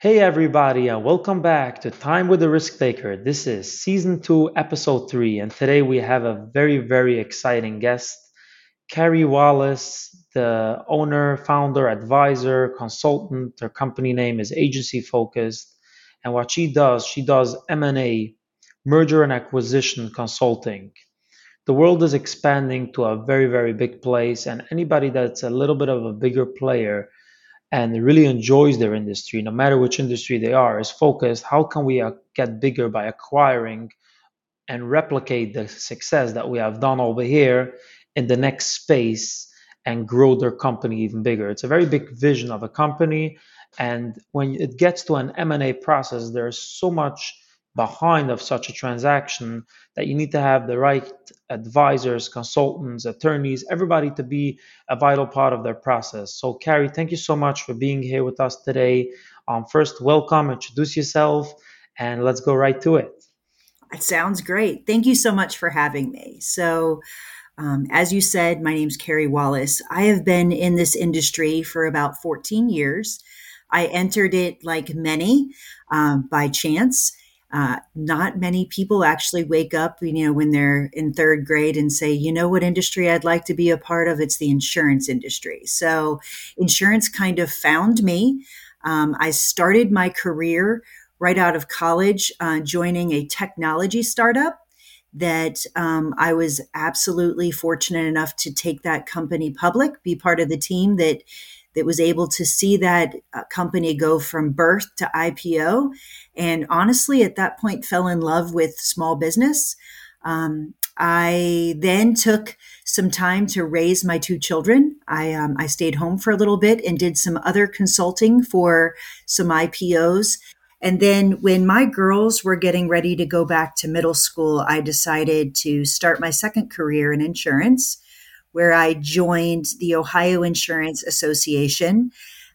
Hey everybody, and welcome back to Time with the Risk Taker. This is season two, episode three, and today we have a very, very exciting guest, Carey Wallace, the owner, founder, advisor, consultant. Her company name is Agency Focused, and what she does, she does M&A, merger and acquisition consulting. The world is expanding to a very, very big place, and anybody that's a little bit of a bigger player and really enjoys their industry, no matter which industry they are, is focused how can we uh, get bigger by acquiring and replicate the success that we have done over here in the next space and grow their company even bigger. It's a very big vision of a company and when it gets to an M&A process there's so much behind of such a transaction that you need to have the right advisors, consultants, attorneys, everybody to be a vital part of their process. So, Carey, thank you so much for being here with us today. Um, first, welcome, introduce yourself, and let's go right to it. It sounds great. Thank you so much for having me. So, um, as you said, my name is Carey Wallace. I have been in this industry for about 14 years. I entered it like many um, by chance. Uh, not many people actually wake up, you know, when they're in third grade and say, you know, what industry I'd like to be a part of? It's the insurance industry. So, insurance kind of found me. Um, I started my career right out of college, uh, joining a technology startup that um, I was absolutely fortunate enough to take that company public, be part of the team that that was able to see that uh, company go from birth to IPO. And honestly, at that point, fell in love with small business. Um, I then took some time to raise my two children. I, um, I stayed home for a little bit and did some other consulting for some IPOs. And then when my girls were getting ready to go back to middle school, I decided to start my second career in insurance where I joined the Ohio Insurance Association.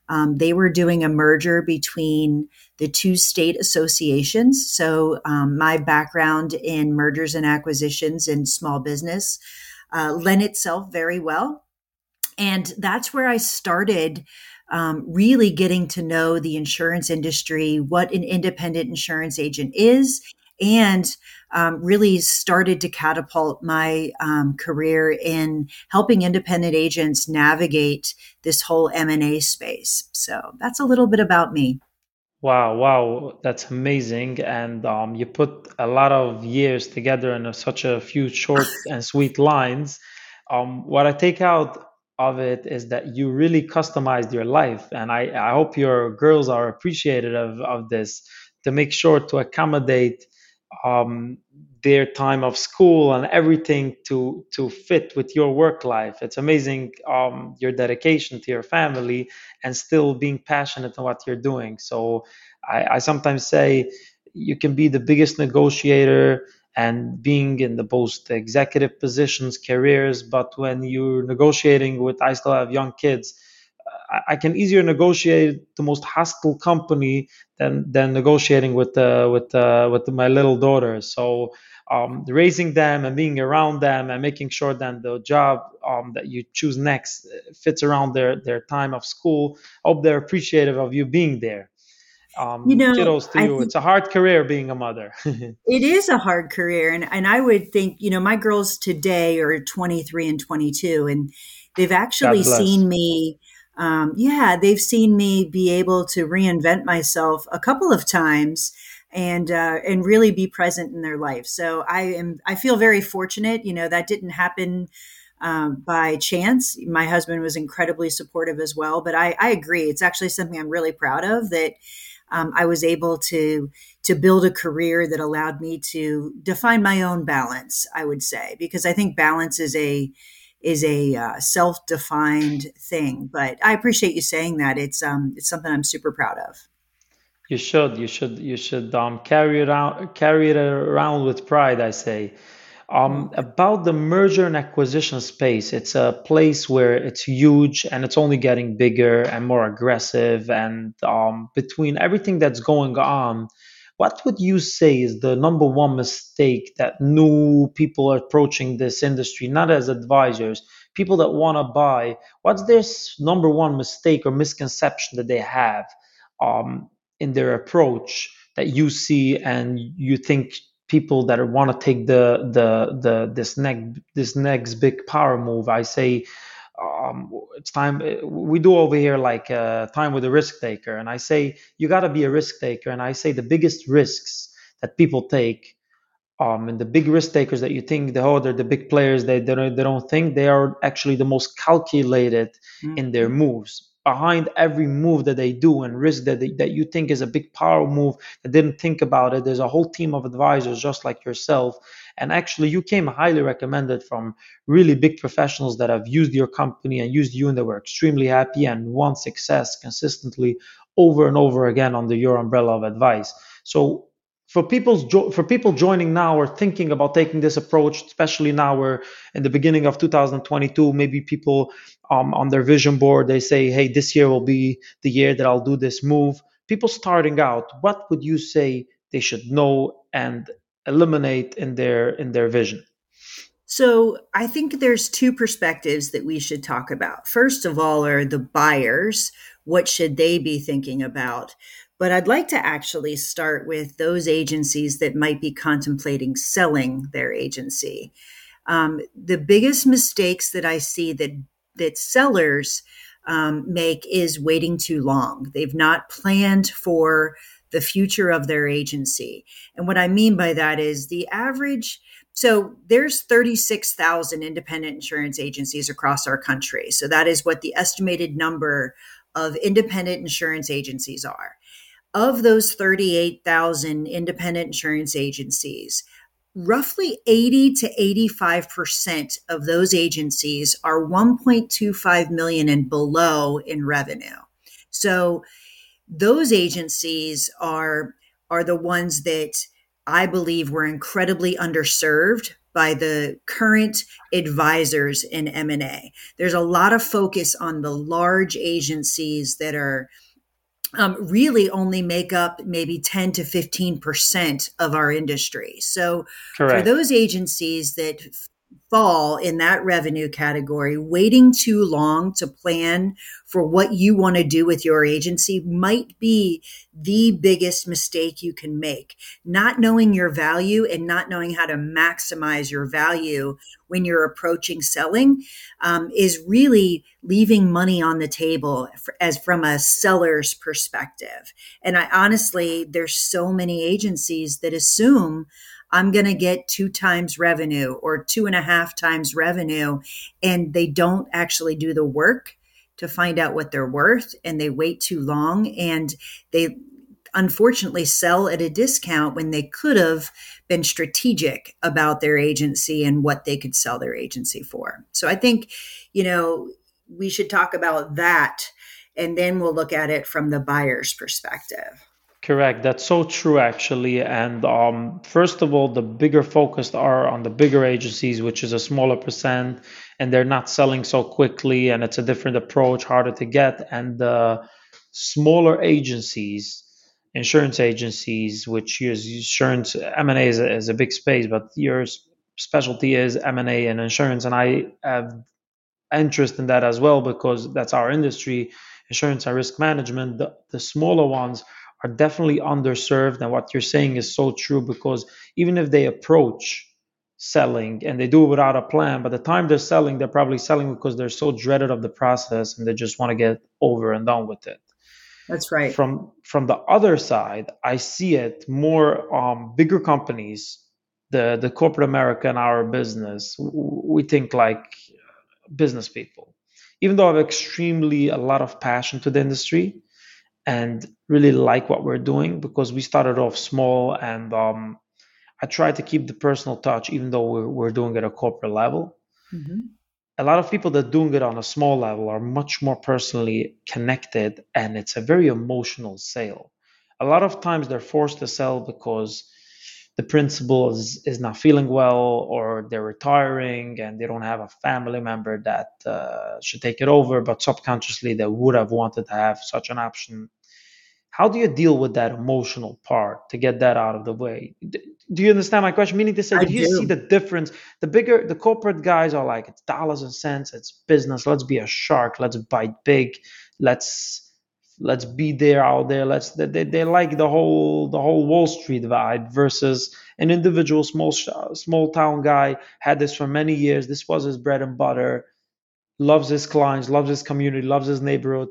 Um, they were doing a merger between the two state associations. So, um, my background in mergers and acquisitions and small business uh, lent itself very well. And that's where I started um, really getting to know the insurance industry, what an independent insurance agent is, and um, really started to catapult my um, career in helping independent agents navigate this whole M&A space. So that's a little bit about me. Wow, wow, that's amazing. And um, you put a lot of years together in a, such a few short and sweet lines. Um, what I take out of it is that you really customized your life. And I, I hope your girls are appreciative of, of this to make sure to accommodate um, their time of school and everything to to fit with your work life. It's amazing um, your dedication to your family and still being passionate on what you're doing. So I, I sometimes say you can be the biggest negotiator and being in the most executive positions, careers, but when you're negotiating with, I still have young kids I can easier negotiate the most hostile company than than negotiating with uh, with uh, with my little daughter. So um, raising them and being around them and making sure that the job um, that you choose next fits around their their time of school. I hope they're appreciative of you being there. Um, you know, kiddos to you. it's a hard career being a mother. it is a hard career, and and I would think you know my girls today are 23 and 22, and they've actually seen me um, yeah, they've seen me be able to reinvent myself a couple of times and uh, and really be present in their life. So I am I feel very fortunate. You know that didn't happen um, by chance. My husband was incredibly supportive as well. But I, I agree, it's actually something I'm really proud of that um, I was able to to build a career that allowed me to define my own balance. I would say because I think balance is a is a uh, self-defined thing. But I appreciate you saying that. It's um, it's something I'm super proud of. You should, you should, you should um, carry it out, carry it around with pride. I say. Um, about the merger and acquisition space, it's a place where it's huge and it's only getting bigger and more aggressive. And um, between everything that's going on, what would you say is the number one mistake that new people are approaching this industry, not as advisors, people that want to buy? What's their number one mistake or misconception that they have? Um, in their approach that you see and you think people that want to take the the the this next this next big power move i say um, it's time we do over here like uh, time with a risk taker. And i say you got to be a risk taker. And i say the biggest risks that people take um, and the big risk takers that you think the oh they're the big players they, they, don't, they don't think they are actually the most calculated mm-hmm. in their moves behind every move that they do and risk that they, that you think is a big power move that didn't think about it there's a whole team of advisors just like yourself. And actually you came highly recommended from really big professionals that have used your company and used you and they were extremely happy and won success consistently over and over again under your umbrella of advice. So for people for people joining now or thinking about taking this approach, especially now we're in the beginning of 2022, maybe people um, on their vision board they say, "Hey, this year will be the year that I'll do this move." People starting out, what would you say they should know and eliminate in their in their vision? So, I think there's two perspectives that we should talk about. First of all, are the buyers. What should they be thinking about? But I'd like to actually start with those agencies that might be contemplating selling their agency. Um, the biggest mistakes that I see that that sellers um, make is waiting too long. They've not planned for the future of their agency. And what I mean by that is the average so there's 36,000 independent insurance agencies across our country. So that is what the estimated number of independent insurance agencies are of those 38,000 independent insurance agencies, roughly 80 to 85% of those agencies are 1.25 million and below in revenue. So those agencies are are the ones that I believe were incredibly underserved by the current advisors in M&A. There's a lot of focus on the large agencies that are um, really only make up maybe 10 to 15% of our industry. So Correct. for those agencies that fall in that revenue category, waiting too long to plan for what you want to do with your agency might be the biggest mistake you can make. Not knowing your value and not knowing how to maximize your value when you're approaching selling um, is really leaving money on the table as from a seller's perspective. And I honestly, there's so many agencies that assume I'm going to get two times revenue or two and a half times revenue. And they don't actually do the work to find out what they're worth and they wait too long and they unfortunately sell at a discount when they could have been strategic about their agency and what they could sell their agency for. So I think, you know, we should talk about that and then we'll look at it from the buyer's perspective. Correct. That's so true, actually. And um, first of all, the bigger focus are on the bigger agencies, which is a smaller percent, and they're not selling so quickly, and it's a different approach, harder to get. And the smaller agencies, insurance agencies, which use insurance, M&A is a, is a big space, but your specialty is M&A and insurance, and I have interest in that as well because that's our industry, insurance and risk management. The, the smaller ones are definitely underserved. And what you're saying is so true because even if they approach selling and they do it without a plan, by the time they're selling, they're probably selling because they're so dreaded of the process and they just want to get over and done with it. That's right. From from the other side, I see it more um, bigger companies, the the corporate America and our business. We think like business people. Even though I have extremely a lot of passion to the industry, and really like what we're doing because we started off small and um, I try to keep the personal touch even though we're, we're doing it at a corporate level. Mm-hmm. A lot of people that doing it on a small level are much more personally connected and it's a very emotional sale. A lot of times they're forced to sell because the principal is, is not feeling well or they're retiring and they don't have a family member that uh, should take it over but subconsciously they would have wanted to have such an option. How do you deal with that emotional part to get that out of the way? Do you understand my question? Meaning to say I do you do. see the difference? The bigger the corporate guys are like it's dollars and cents it's business let's be a shark let's bite big let's let's be there out there. Let's they, they like the whole the whole wall street vibe versus an individual small small town guy had this for many years. This was his bread and butter. Loves his clients loves his community loves his neighborhood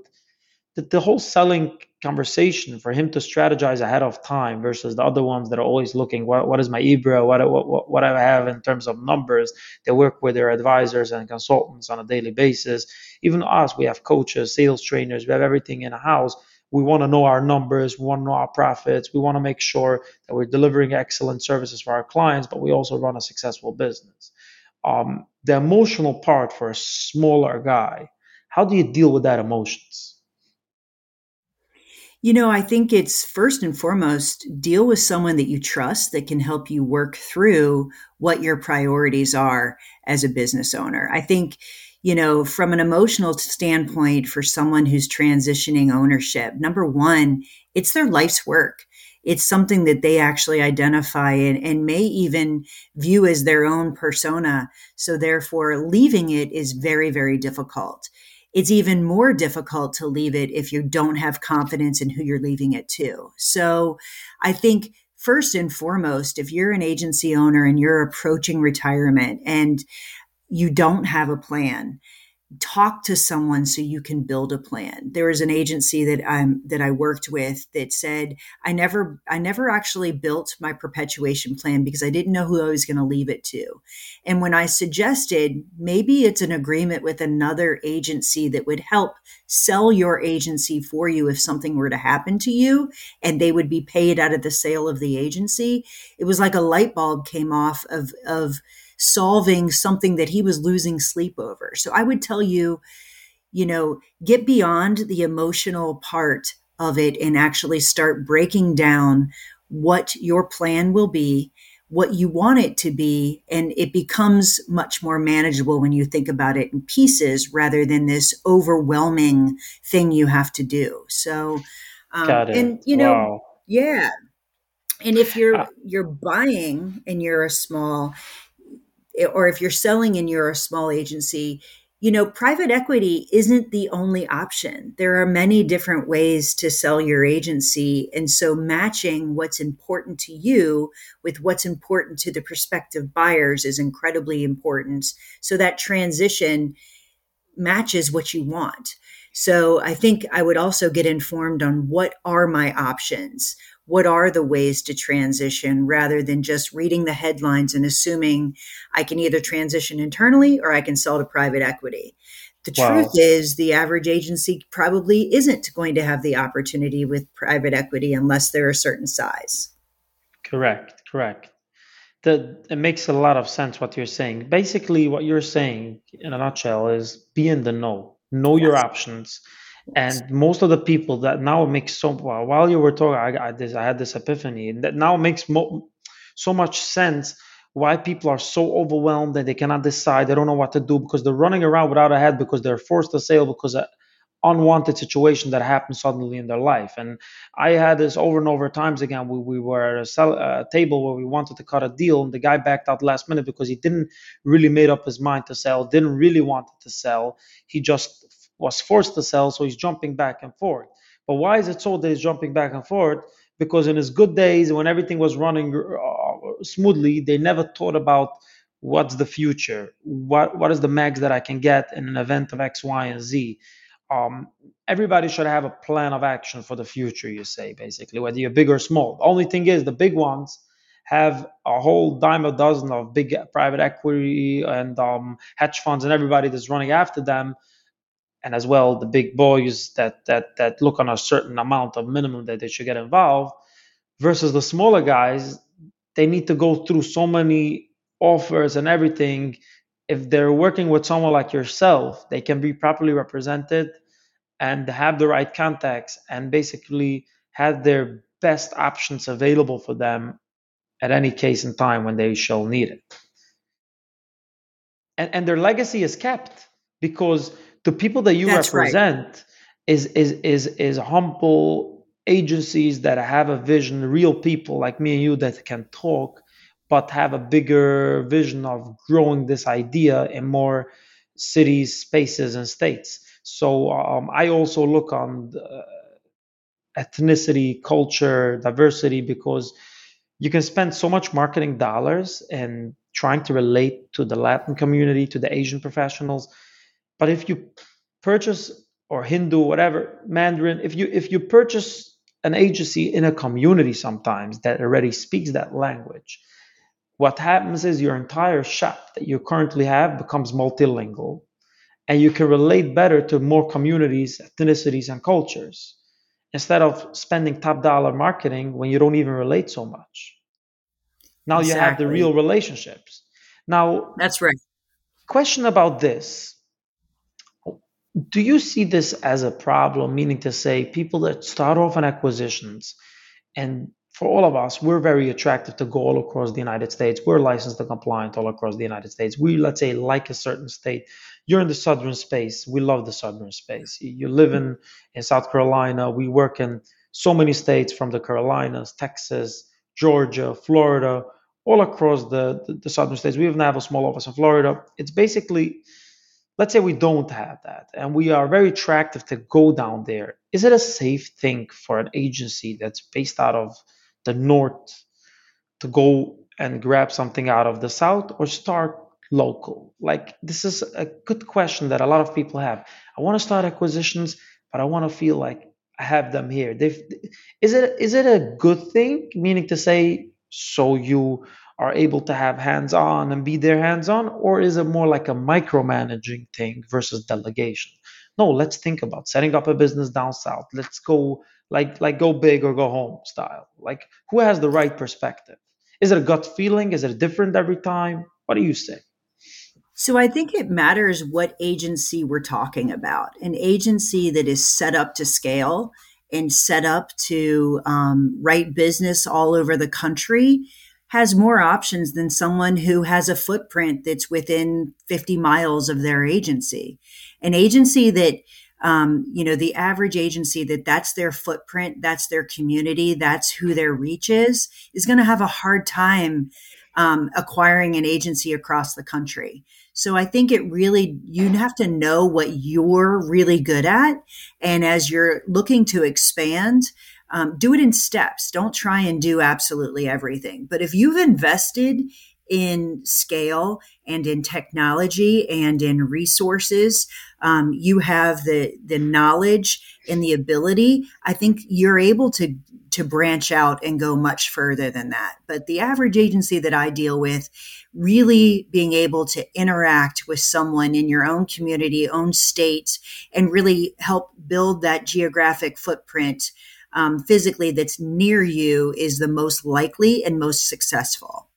the, the whole selling conversation for him to strategize ahead of time versus the other ones that are always looking what, what is my ebra what, what what i have in terms of numbers? They work with their advisors and consultants on a daily basis. Even us we have coaches sales trainers we have everything in a house. We want to know our numbers we want to know our profits we want to make sure that we're delivering excellent services for our clients but we also run a successful business. Um, the emotional part for a smaller guy how do you deal with that emotions you know, I think it's first and foremost deal with someone that you trust that can help you work through what your priorities are as a business owner. I think, you know, from an emotional standpoint for someone who's transitioning ownership, number one, it's their life's work. It's something that they actually identify and, and may even view as their own persona. So therefore leaving it is very, very difficult it's even more difficult to leave it if you don't have confidence in who you're leaving it to. So I think first and foremost, if you're an agency owner and you're approaching retirement and you don't have a plan, talk to someone so you can build a plan. There was an agency that I'm that I worked with that said I never I never actually built my perpetuation plan because I didn't know who I was going to leave it to. And when I suggested maybe it's an agreement with another agency that would help sell your agency for you if something were to happen to you and they would be paid out of the sale of the agency, it was like a light bulb came off of of solving something that he was losing sleep over. So I would tell you, you know, get beyond the emotional part of it and actually start breaking down what your plan will be, what you want it to be, and it becomes much more manageable when you think about it in pieces rather than this overwhelming thing you have to do. So, um, and you know, wow. yeah. And if you're uh, you're buying and you're a small, Eh, or if you're selling and you're a small agency, you know, private equity isn't the only option. There are many different ways to sell your agency. And so matching what's important to you with what's important to the prospective buyers is incredibly important. So that transition matches what you want. So I think I would also get informed on what are my options? What are the ways to transition rather than just reading the headlines and assuming I can either transition internally or I can sell to private equity. The wow. truth is, the average agency probably isn't going to have the opportunity with private equity unless they're a certain size. Correct, correct. The, it makes a lot of sense what you're saying. Basically, what you're saying in a nutshell is be in the know, know yes. your options, and most of the people that now makes so well, while you were talking, I, I, this, I had this epiphany that now makes mo- so much sense why people are so overwhelmed that they cannot decide. They don't know what to do because they're running around without a head because they're forced to sell because of unwanted situation that happened suddenly in their life. And I had this over and over times again. We, we were at a, sell, a table where we wanted to cut a deal, and the guy backed out last minute because he didn't really made up his mind to sell, didn't really want to sell. He just was forced to sell, so he's jumping back and forth. But why is it so that he's jumping back and forth? Because in his good days, when everything was running uh, smoothly, they never thought about what's the future, what what is the max that I can get in an event of X, Y, and Z. Um, everybody should have a plan of action for the future. You say basically, whether you're big or small. The only thing is, the big ones have a whole dime a dozen of big private equity and um, hedge funds and everybody that's running after them and as well the big boys that that that look on a certain amount of minimum that they should get involved versus the smaller guys they need to go through so many offers and everything. If they're working with someone like yourself they can be properly represented and have the right contacts and basically have their best options available for them at any case in time when they shall need it. And, and their legacy is kept because the people that you That's represent right. is is is is humble agencies that have a vision, real people like me and you that can talk, but have a bigger vision of growing this idea in more cities, spaces, and states. So um, I also look on the, ethnicity, culture, diversity, because you can spend so much marketing dollars and trying to relate to the Latin community, to the Asian professionals. But if you purchase or Hindu, whatever, Mandarin, if you if you purchase an agency in a community sometimes that already speaks that language, what happens is your entire shop that you currently have becomes multilingual and you can relate better to more communities, ethnicities, and cultures instead of spending top dollar marketing when you don't even relate so much. Now exactly. you have the real relationships. Now, that's right. Question about this Do you see this as a problem? Meaning to say, people that start off on acquisitions and for all of us, we're very attractive to go all across the United States. We're licensed and compliant all across the United States. We, let's say, like a certain state. You're in the southern space. We love the southern space. You live in, in South Carolina. We work in so many states from the Carolinas, Texas, Georgia, Florida, all across the, the, the southern states. We even have a small office in Florida. It's basically, let's say we don't have that and we are very attractive to go down there. Is it a safe thing for an agency that's based out of the north to go and grab something out of the south or start local? Like, this is a good question that a lot of people have. I want to start acquisitions, but I want to feel like I have them here. They've, is it is it a good thing? Meaning to say, so you are able to have hands on and be there hands on, or is it more like a micromanaging thing versus delegation? No, let's think about setting up a business down south. Let's go like like go big or go home style. Like who has the right perspective? Is it a gut feeling? Is it different every time? What do you say? So I think it matters what agency we're talking about. An agency that is set up to scale and set up to um, write business all over the country has more options than someone who has a footprint that's within 50 miles of their agency. An agency that um, you know, the average agency that that's their footprint, that's their community, that's who their reach is, is going to have a hard time um, acquiring an agency across the country. So I think it really, you have to know what you're really good at. And as you're looking to expand, um, do it in steps. Don't try and do absolutely everything. But if you've invested in scale and in technology and in resources. Um, you have the the knowledge and the ability. I think you're able to to branch out and go much further than that. But the average agency that I deal with, really being able to interact with someone in your own community, own state, and really help build that geographic footprint um, physically that's near you is the most likely and most successful.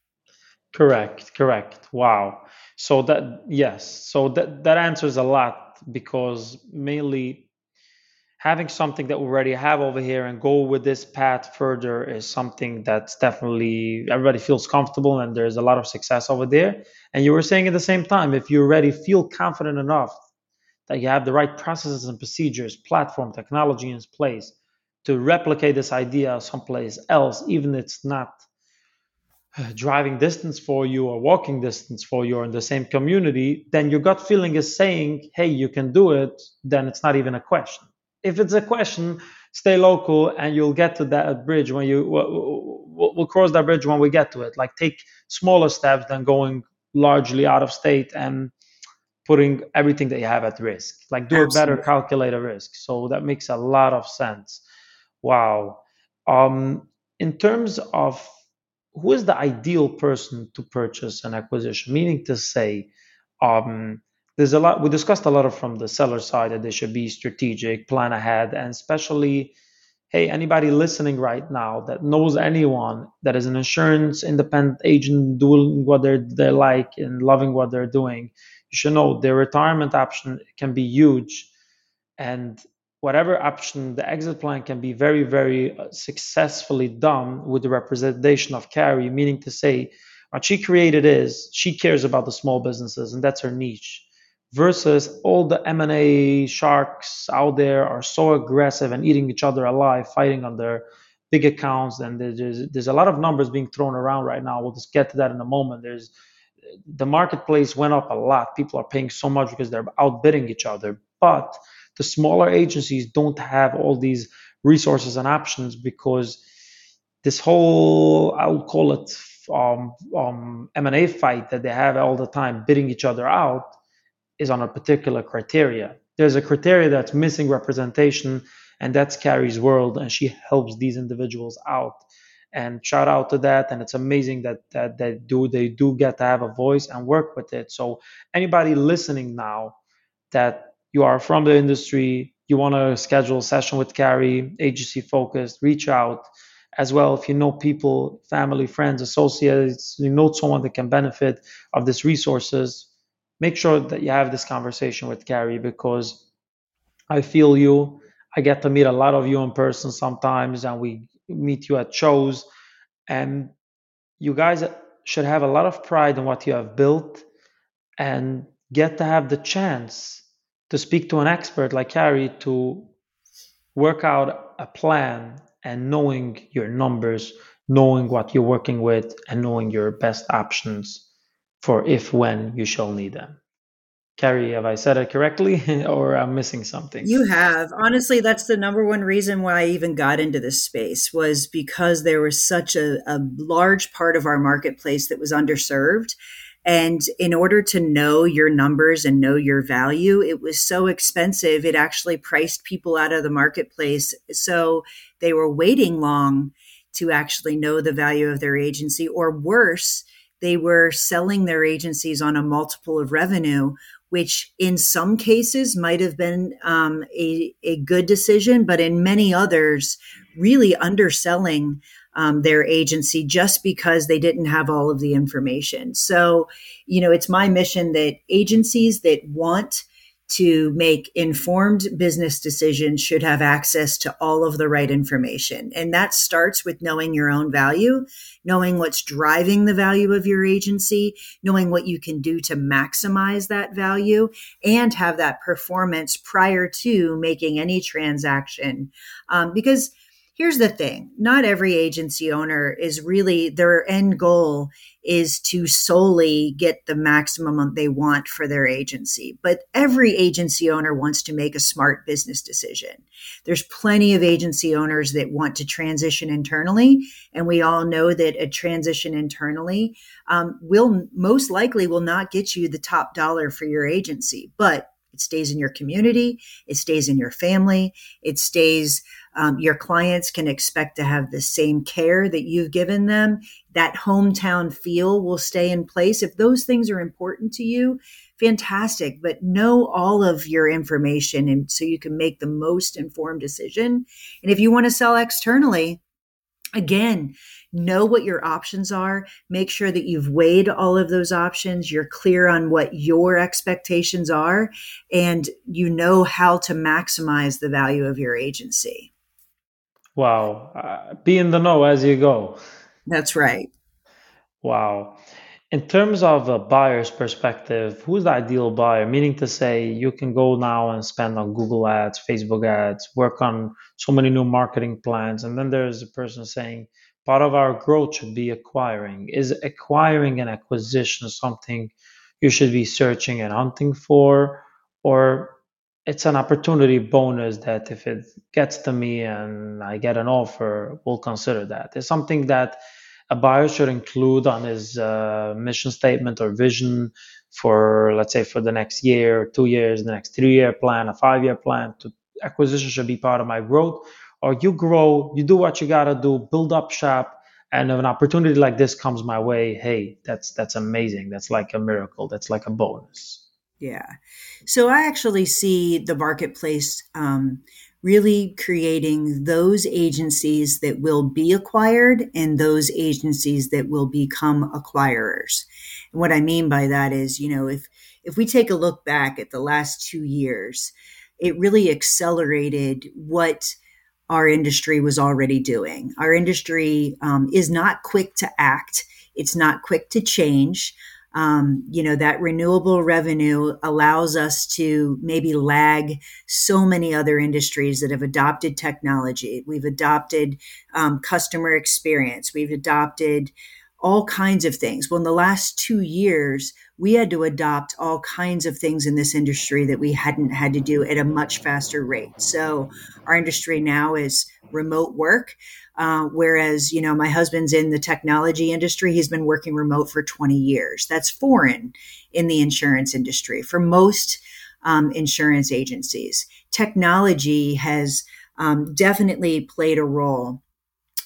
Correct, correct. Wow. So that yes, so that that answers a lot because mainly having something that we already have over here and go with this path further is something that's definitely everybody feels comfortable and there's a lot of success over there. And you were saying at the same time, if you already feel confident enough that you have the right processes and procedures, platform, technology in place to replicate this idea someplace else, even if it's not uh, driving distance for you or walking distance for you or in the same community, then your gut feeling is saying, hey, you can do it, then it's not even a question. If it's a question, stay local and you'll get to that bridge when you, we'll cross that bridge when we get to it. Like take smaller steps than going largely out of state and putting everything that you have at risk. Like do Absolutely. a better calculated risk. So that makes a lot of sense. Wow. Um, in terms of who is the ideal person to purchase an acquisition? Meaning to say, um, there's a lot we discussed a lot of from the seller side that they should be strategic, plan ahead, and especially, hey, anybody listening right now that knows anyone that is an insurance independent agent doing what they're they like and loving what they're doing, you should know their retirement option can be huge, and whatever option, the exit plan can be very, very uh, successfully done with the representation of Carey, meaning to say, what she created is she cares about the small businesses and that's her niche versus all the m&a sharks out there are so aggressive and eating each other alive fighting on their big accounts. And there's, there's a lot of numbers being thrown around right now. We'll just get to that in a moment. There's the marketplace went up a lot. People are paying so much because they're outbidding each other. But the smaller agencies don't have all these resources and options because this whole I'll call it um, um, M&A fight that they have all the time, bidding each other out, is on a particular criteria. There's a criteria that's missing representation, and that's Carey's world, and she helps these individuals out. And shout out to that, and it's amazing that that they do they do get to have a voice and work with it. So anybody listening now that you are from the industry, you want to schedule a session with Carey, agency focused, reach out as well if you know people family friends associates you know someone that can benefit of these resources make sure that you have this conversation with Carey because I feel you. I get to meet a lot of you in person sometimes, and we meet you at shows. And you guys should have a lot of pride in what you have built and get to have the chance to speak to an expert like Carey to work out a plan and knowing your numbers, knowing what you're working with, and knowing your best options for if when you shall need them. Carey, have I said it correctly or I'm missing something? You have. Honestly, that's the number one reason why I even got into this space was because there was such a, a large part of our marketplace that was underserved. And in order to know your numbers and know your value, it was so expensive. It actually priced people out of the marketplace. So they were waiting long to actually know the value of their agency, or worse, they were selling their agencies on a multiple of revenue, which in some cases might have been um, a, a good decision, but in many others, really underselling um, their agency just because they didn't have all of the information. So, you know, it's my mission that agencies that want to make informed business decisions should have access to all of the right information. And that starts with knowing your own value, knowing what's driving the value of your agency, knowing what you can do to maximize that value, and have that performance prior to making any transaction. Um, because here's the thing. Not every agency owner is really their end goal is to solely get the maximum they want for their agency. But every agency owner wants to make a smart business decision. There's plenty of agency owners that want to transition internally and we all know that a transition internally um, will most likely will not get you the top dollar for your agency. But it stays in your community it stays in your family it stays um, your clients can expect to have the same care that you've given them. That hometown feel will stay in place. If those things are important to you, fantastic. But know all of your information and so you can make the most informed decision. And if you want to sell externally, again, know what your options are. Make sure that you've weighed all of those options. You're clear on what your expectations are, and you know how to maximize the value of your agency. Wow. Uh, be in the know as you go. That's right. Wow. In terms of a buyer's perspective, who's the ideal buyer? Meaning to say, you can go now and spend on Google ads, Facebook ads, work on so many new marketing plans. And then there's a person saying, part of our growth should be acquiring. Is acquiring an acquisition something you should be searching and hunting for? Or it's an opportunity bonus that if it gets to me and I get an offer, we'll consider that. It's something that a buyer should include on his uh, mission statement or vision for, let's say, for the next year, two years, the next three-year plan, a five-year plan. To acquisition should be part of my growth. Or you grow, you do what you gotta do, build up shop, and if an opportunity like this comes my way, hey, that's that's amazing. That's like a miracle. That's like a bonus. Yeah. So I actually see the marketplace um, really creating those agencies that will be acquired and those agencies that will become acquirers. And what I mean by that is, you know, if if we take a look back at the last two years, it really accelerated what our industry was already doing. Our industry um, is not quick to act. It's not quick to change um, you know that renewable revenue allows us to maybe lag so many other industries that have adopted technology we've adopted um, customer experience we've adopted all kinds of things. Well, in the last two years, we had to adopt all kinds of things in this industry that we hadn't had to do at a much faster rate. So our industry now is remote work. Uh, whereas, you know, my husband's in the technology industry. He's been working remote for 20 years. That's foreign in the insurance industry for most um, insurance agencies. Technology has um, definitely played a role.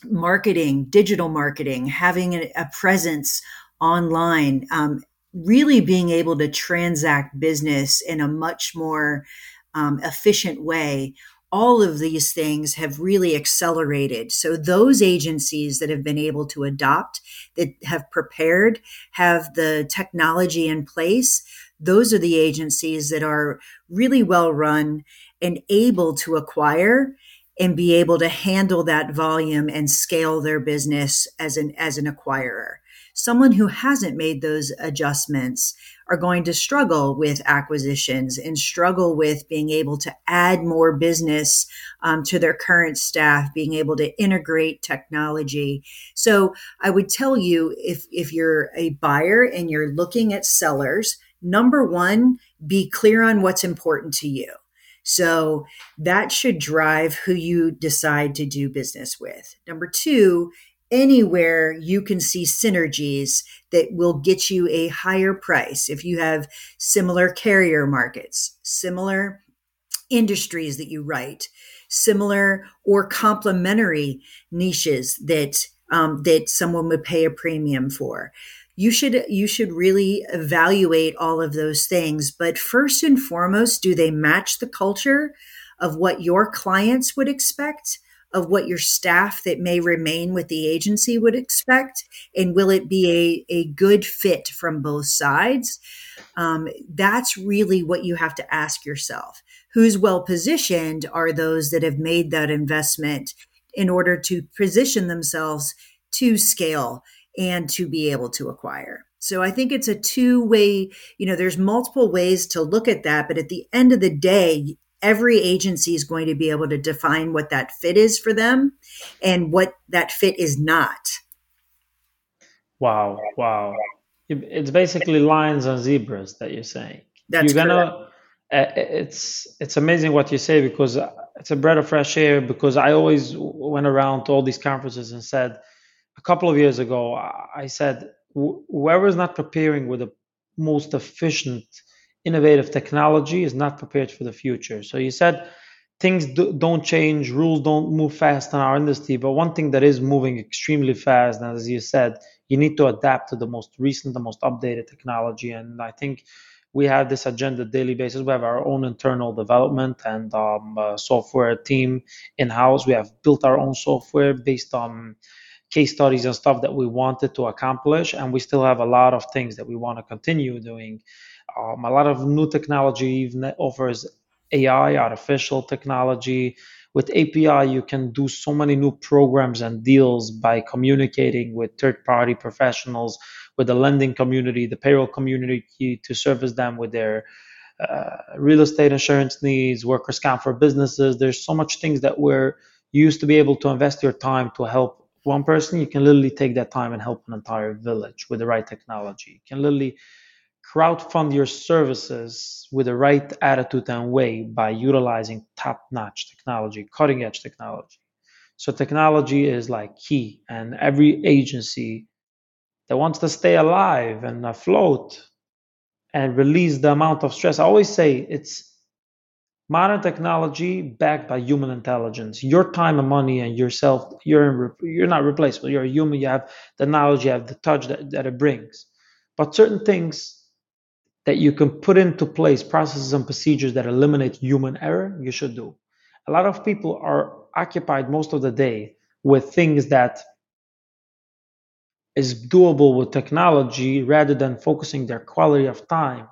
Marketing, digital marketing, having a, a presence online, um, really being able to transact business in a much more um, efficient way all of these things have really accelerated. So those agencies that have been able to adopt, that have prepared, have the technology in place, those are the agencies that are really well run and able to acquire and be able to handle that volume and scale their business as an as an acquirer. Someone who hasn't made those adjustments are going to struggle with acquisitions and struggle with being able to add more business um, to their current staff, being able to integrate technology. So I would tell you if, if you're a buyer and you're looking at sellers, number one, be clear on what's important to you. So that should drive who you decide to do business with. Number two, anywhere you can see synergies that will get you a higher price. If you have similar carrier markets, similar industries that you write, similar or complementary niches that um, that someone would pay a premium for. You should you should really evaluate all of those things. But first and foremost, do they match the culture of what your clients would expect? Of what your staff that may remain with the agency would expect? And will it be a, a good fit from both sides? Um, that's really what you have to ask yourself. Who's well positioned are those that have made that investment in order to position themselves to scale and to be able to acquire. So I think it's a two way, you know, there's multiple ways to look at that. But at the end of the day, every agency is going to be able to define what that fit is for them and what that fit is not. Wow, wow. It's basically lions and zebras that you're saying. That's you're gonna uh, it's it's amazing what you say because it's a breath of fresh air because I always went around to all these conferences and said a couple of years ago I said whoever is not preparing with the most efficient innovative technology is not prepared for the future. So you said things do, don't change, rules don't move fast in our industry, but one thing that is moving extremely fast, and as you said, you need to adapt to the most recent, the most updated technology. And I think we have this agenda daily basis. We have our own internal development and um, uh, software team in house. We have built our own software based on case studies and stuff that we wanted to accomplish, and we still have a lot of things that we want to continue doing. Um, a lot of new technology even offers AI, artificial technology. With API, you can do so many new programs and deals by communicating with third party professionals, with the lending community, the payroll community to service them with their uh, real estate insurance needs, workers' comp for businesses. There's so much things that we're used to be able to invest your time to help one person. You can literally take that time and help an entire village with the right technology. You can literally crowdfund your services with the right attitude and way by utilizing top-notch technology, cutting-edge technology. So technology is like key, and every agency that wants to stay alive and afloat and release the amount of stress. I always say it's modern technology backed by human intelligence. Your time and money and yourself, you're you're not replaceable. You're a human. You have the knowledge, you have the touch that, that it brings. But certain things that you can put into place processes and procedures that eliminate human error, you should do. A lot of people are occupied most of the day with things that is doable with technology rather than focusing their quality of time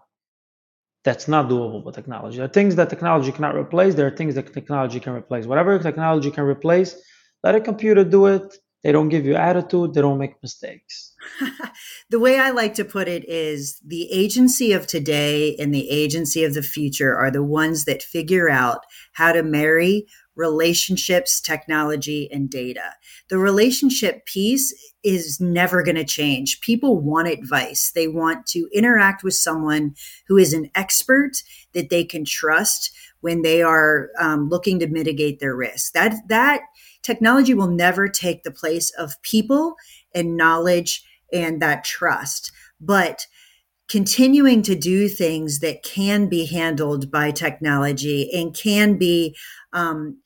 that's not doable with technology. There are things that technology cannot replace, there are things that technology can replace. Whatever technology can replace, let a computer do it. They don't give you attitude, they don't make mistakes. the way I like to put it is the agency of today and the agency of the future are the ones that figure out how to marry relationships, technology, and data. The relationship piece is never going to change. People want advice. They want to interact with someone who is an expert that they can trust when they are um, looking to mitigate their risk. That that technology will never take the place of people and knowledge and that trust. But continuing to do things that can be handled by technology and can be um,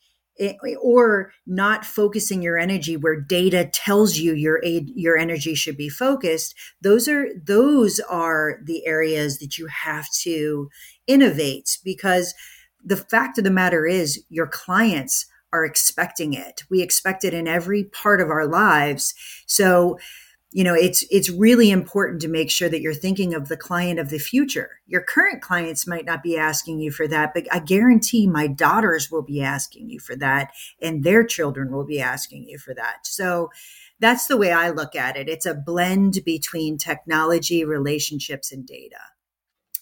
or not focusing your energy where data tells you your aid, your energy should be focused those are those are the areas that you have to innovate because the fact of the matter is your clients are expecting it. We expect it in every part of our lives. So you know it's it's really important to make sure that you're thinking of the client of the future. Your current clients might not be asking you for that but i guarantee my daughters will be asking you for that and their children will be asking you for that. So that's the way i look at it. It's a blend between technology relationships and data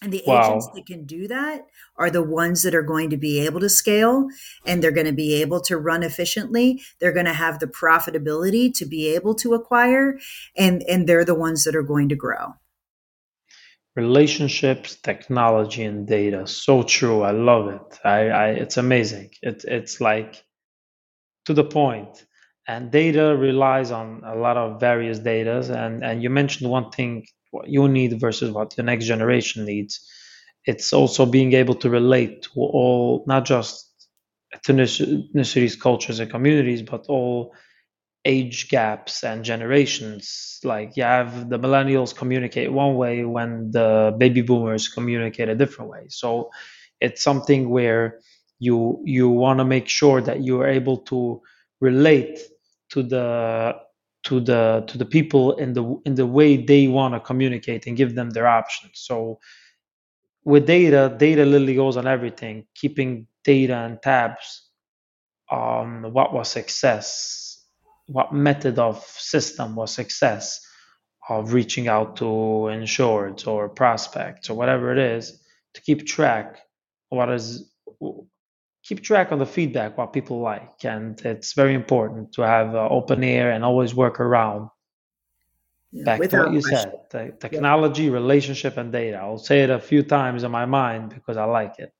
and the wow. agents that can do that are the ones that are going to be able to scale and they're going to be able to run efficiently. They're going to have the profitability to be able to acquire and, and they're the ones that are going to grow. Relationships, technology, and data. So true. I love it. I, I it's amazing. It, it's like to the point and data relies on a lot of various data and and you mentioned one thing what you need versus what the next generation needs. It's also being able to relate to all, not just ethnicities, cultures, and communities, but all age gaps and generations. Like you have the millennials communicate one way when the baby boomers communicate a different way. So it's something where you you want to make sure that you are able to relate to the to the to the people in the in the way they want to communicate and give them their options. So with data data literally goes on everything keeping data and tabs on what was success what method of system was success of reaching out to insureds or prospects or whatever it is to keep track what is keep track of the feedback what people like and it's very important to have uh, open ear and always work around yeah, back to what you question. said the technology yeah. relationship and data i'll say it a few times in my mind because i like it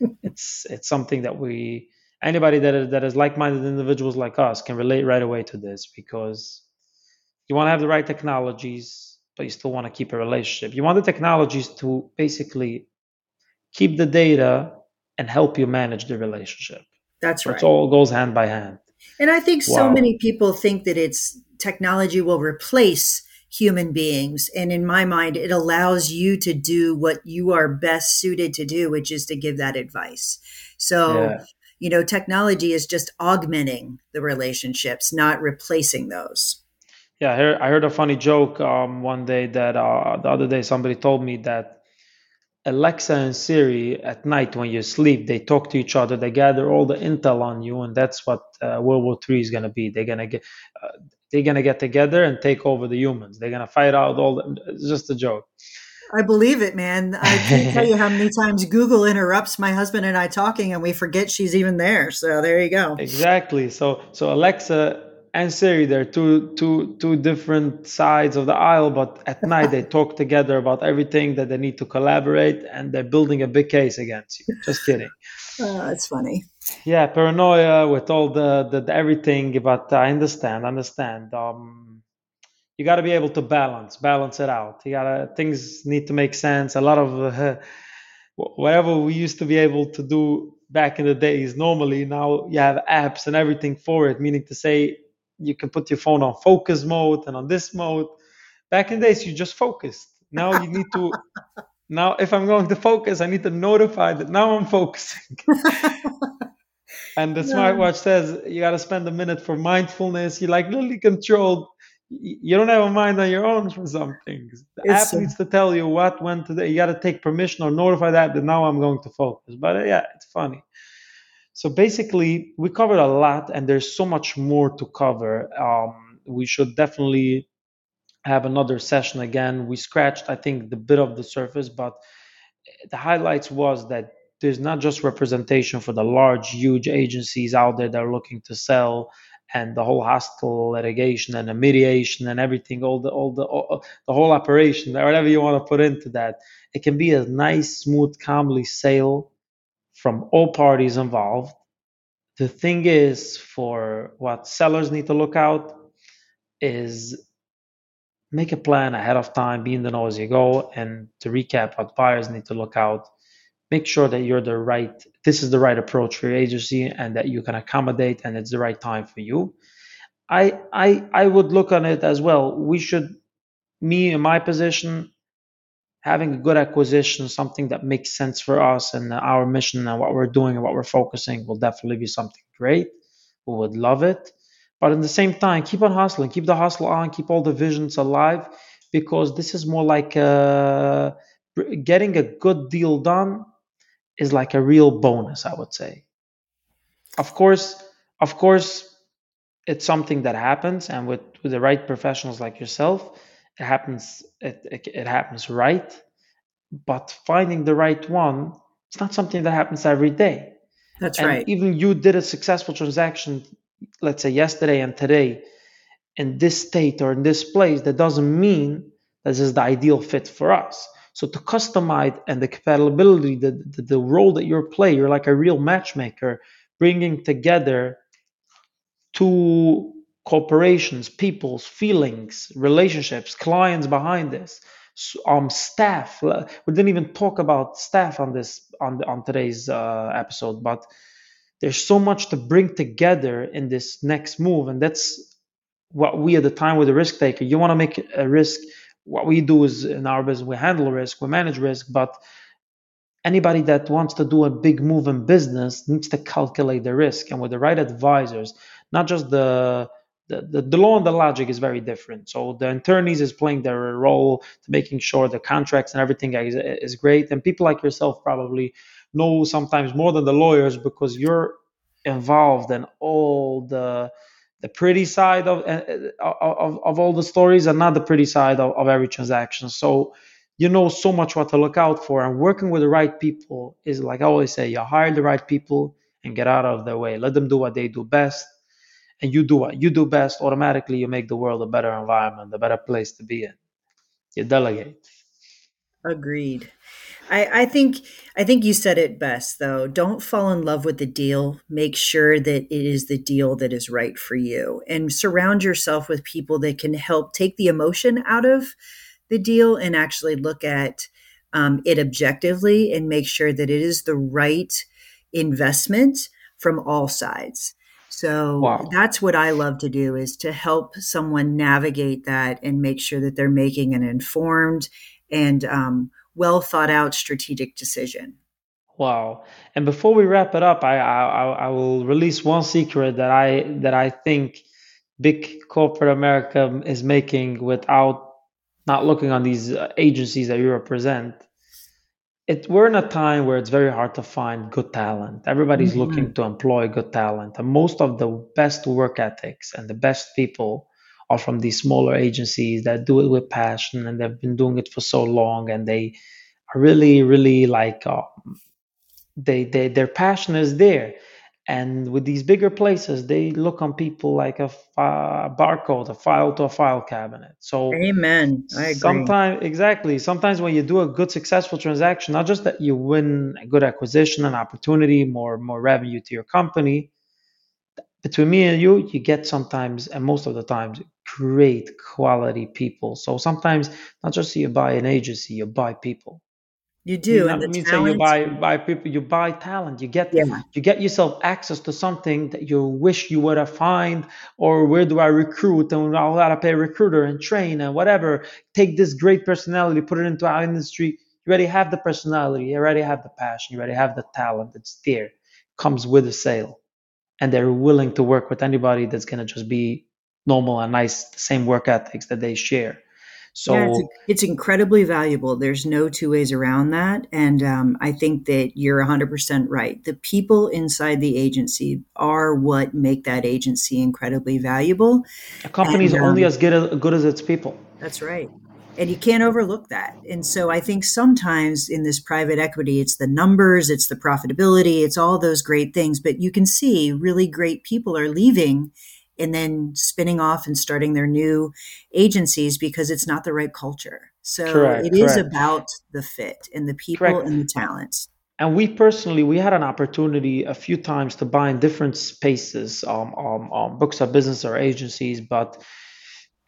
it's it's something that we anybody that is, that is like-minded individuals like us can relate right away to this because you want to have the right technologies but you still want to keep a relationship you want the technologies to basically keep the data and help you manage the relationship. That's right. It all goes hand by hand. And I think wow. so many people think that it's technology will replace human beings. And in my mind, it allows you to do what you are best suited to do, which is to give that advice. So, yeah. you know, technology is just augmenting the relationships, not replacing those. Yeah, I heard, I heard a funny joke um, one day that uh, the other day somebody told me that Alexa and Siri at night when you sleep, they talk to each other. They gather all the intel on you, and that's what uh, World War Three is going to be. They're going to get uh, they're going to get together and take over the humans. They're going to fight out all. The, it's just a joke. I believe it, man. I can't tell you how many times Google interrupts my husband and I talking, and we forget she's even there. So there you go. Exactly. So so Alexa and Siri, they're two two two different sides of the aisle, but at night they talk together about everything that they need to collaborate, and they're building a big case against you. Just kidding. Oh, that's funny. Yeah, paranoia with all the, the, the everything, but I understand, understand. Um, you got to be able to balance, balance it out. You gotta things need to make sense. A lot of uh, whatever we used to be able to do back in the days normally now you have apps and everything for it meaning to say you can put your phone on focus mode and on this mode. Back in the days, you just focused. Now you need to. now, if I'm going to focus, I need to notify that now I'm focusing. and the smartwatch says you got to spend a minute for mindfulness. You like literally controlled. You don't have a mind on your own for some things. The it's app needs to tell you what, when today. You got to take permission or notify that that now I'm going to focus. But uh, yeah, it's funny. So basically, we covered a lot, and there's so much more to cover. Um, we should definitely have another session again. We scratched, I think, the bit of the surface, but the highlights was that there's not just representation for the large, huge agencies out there that are looking to sell and the whole hostile litigation and the mediation and everything, all the all the all, the whole operation, whatever you want to put into that. It can be a nice, smooth, calmly sale from all parties involved. The thing is, for what sellers need to look out is make a plan ahead of time, be in the know as you go, and to recap, what buyers need to look out make sure that you're the right this is the right approach for your agency and that you can accommodate and it's the right time for you. I i i would look on it as well. We should me in my position having a good acquisition something that makes sense for us and our mission and what we're doing and what we're focusing will definitely be something great. We would love it. But at the same time keep on hustling. Keep the hustle on. Keep all the visions alive because this is more like uh, getting a good deal done is like a real bonus, I would say. Of course, of course, it's something that happens, and with, with the right professionals like yourself, it happens. It, it, it happens right, but finding the right one, it's not something that happens every day. That's and right. Even you did a successful transaction, let's say yesterday and today, in this state or in this place, that doesn't mean this is the ideal fit for us. So to customize and the compatibility, the, the, the role that you're playing, you're like a real matchmaker, bringing together two corporations, people's feelings, relationships, clients behind this, um, staff. We didn't even talk about staff on this on on today's uh, episode, but there's so much to bring together in this next move, and that's what we at the time with the risk taker. You want to make a risk what we do is in our business we handle risk we manage risk but anybody that wants to do a big move in business needs to calculate the risk and with the right advisors not just the the, the, law and the logic is very different so the attorneys is playing their role to making sure the contracts and everything is, is great and people like yourself probably know sometimes more than the lawyers because you're involved in all the the pretty side of, uh, uh, of, of all the stories and not the pretty side of, of every transaction. So you know so much what to look out for. And working with the right people is like I always say, you hire the right people and get out of their way. Let them do what they do best. And you do what you do best, automatically you make the world a better environment, a better place to be in. You delegate. Agreed. I, I think I think you said it best though. Don't fall in love with the deal. Make sure that it is the deal that is right for you. And surround yourself with people that can help take the emotion out of the deal and actually look at um, it objectively and make sure that it is the right investment from all sides. So wow. that's what I love to do is to help someone navigate that and make sure that they're making an informed and um, well thought out strategic decision. Wow! And before we wrap it up, I, I I will release one secret that I that I think big corporate America is making without not looking on these uh, agencies that you represent. It, we're in a time where it's very hard to find good talent. Everybody's mm-hmm. looking to employ good talent, and most of the best work ethics and the best people are from these smaller agencies that do it with passion and they've been doing it for so long and they are really really like uh, they, they their passion is there and with these bigger places they look on people like a, a barcode a file to a file cabinet so amen I agree. sometimes exactly sometimes when you do a good successful transaction not just that you win a good acquisition an opportunity more more revenue to your company between me and you, you get sometimes, and most of the times, great quality people. So sometimes, not just you buy an agency, you buy people. You do, and means that you buy buy people, you buy talent. You get yeah. you get yourself access to something that you wish you would have find, or where do I recruit? And I'll gotta pay a recruiter and train and whatever. Take this great personality, put it into our industry. You already have the personality, you already have the passion, you already have the talent. It's there, comes with the sale and they're willing to work with anybody that's going to just be normal and nice, the same work ethics that they share. So yeah, it's, it's, incredibly valuable. There's no two ways around that. And um, I think that you're 100% right. The people inside the agency are what make that agency incredibly valuable. A company is um, only as good as, good as its people. That's right. and you can't overlook that. And so I think sometimes in this private equity, it's the numbers, it's the profitability, it's all those great things. But you can see really great people are leaving and then spinning off and starting their new agencies because it's not the right culture. So correct, it is correct. about the fit and the people correct. and the talents. And we personally, we had an opportunity a few times to buy in different spaces, um, um, um, books of business or agencies, but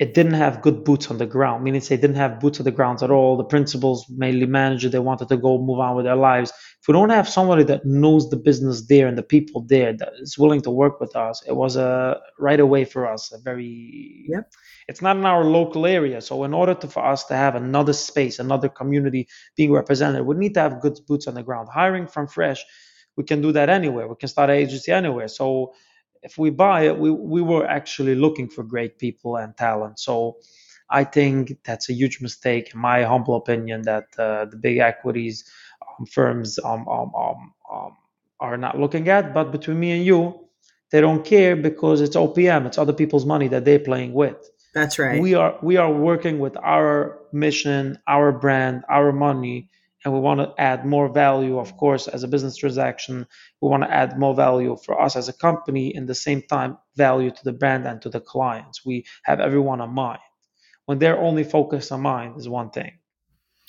it didn't have good boots on the ground, meaning they didn't have boots on the ground at all. The principals, mainly managers, they wanted to go move on with their lives. If we don't have somebody that knows the business there and the people there that is willing to work with us, it was a right away for us. A very, yep. it's not in our local area. So in order to, for us to have another space, another community being represented, we need to have good boots on the ground. Hiring from fresh, we can do that anywhere. We can start an agency anywhere. So if we buy it, we, we were actually looking for great people and talent. So I think that's a huge mistake, in my humble opinion, that uh, the big equities um, firms um, um, um, um, are not looking at. But between me and you, they don't care because it's OPM, it's other people's money that they're playing with. That's right. We are we are working with our mission, our brand, our money and we want to add more value, of course, as a business transaction. We want to add more value for us as a company, in the same time, value to the brand and to the clients. We have everyone in mind. When they're only focused on mind is one thing.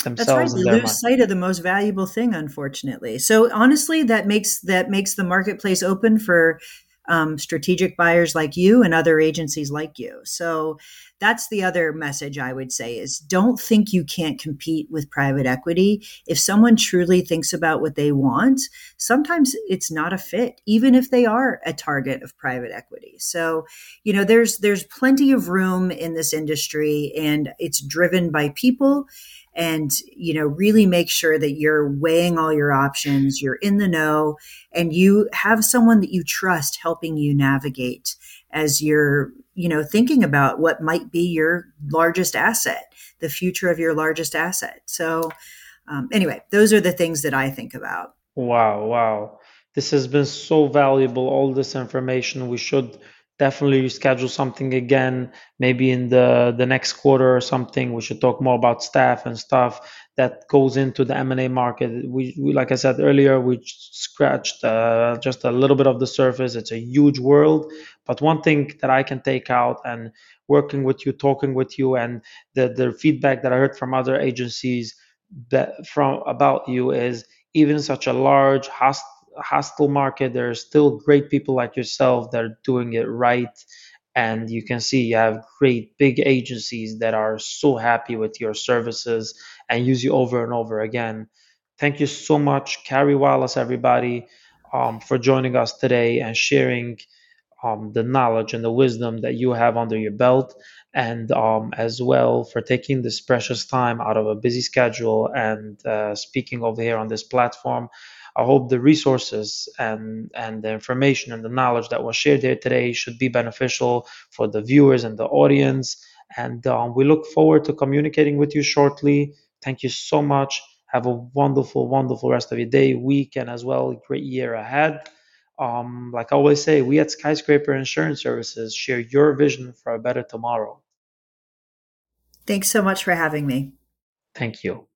That's right. They lose mind. sight of the most valuable thing, unfortunately. So honestly, that makes that makes the marketplace open for um, strategic buyers like you and other agencies like you. So that's the other message I would say is don't think you can't compete with private equity. If someone truly thinks about what they want, sometimes it's not a fit, even if they are a target of private equity. So, you know, there's there's plenty of room in this industry and it's driven by people and you know really make sure that you're weighing all your options you're in the know and you have someone that you trust helping you navigate as you're you know thinking about what might be your largest asset the future of your largest asset. So um, anyway those are the things that i think about. Wow wow. This has been so valuable all this information. We should definitely schedule something again maybe in the the next quarter or something. We should talk more about staff and stuff that goes into the m&a market. We, we like i said earlier we scratched uh, just a little bit of the surface. It's a huge world. But one thing that i can take out and working with you talking with you and the, the feedback that i heard from other agencies that from about you is even such a large host hostile market, there are still great people like yourself that are doing it right. And you can see you have great big agencies that are so happy with your services and use you over and over again. Thank you so much, Carey Wallace, everybody, um, for joining us today and sharing um, the knowledge and the wisdom that you have under your belt, and um, as well for taking this precious time out of a busy schedule and uh, speaking over here on this platform. I hope the resources and and the information and the knowledge that was shared here today should be beneficial for the viewers and the audience. And um, we look forward to communicating with you shortly. Thank you so much. Have a wonderful, wonderful rest of your day, week, and as well great year ahead. Um, like I always say, we at Skyscraper Insurance Services share your vision for a better tomorrow. Thanks so much for having me. Thank you.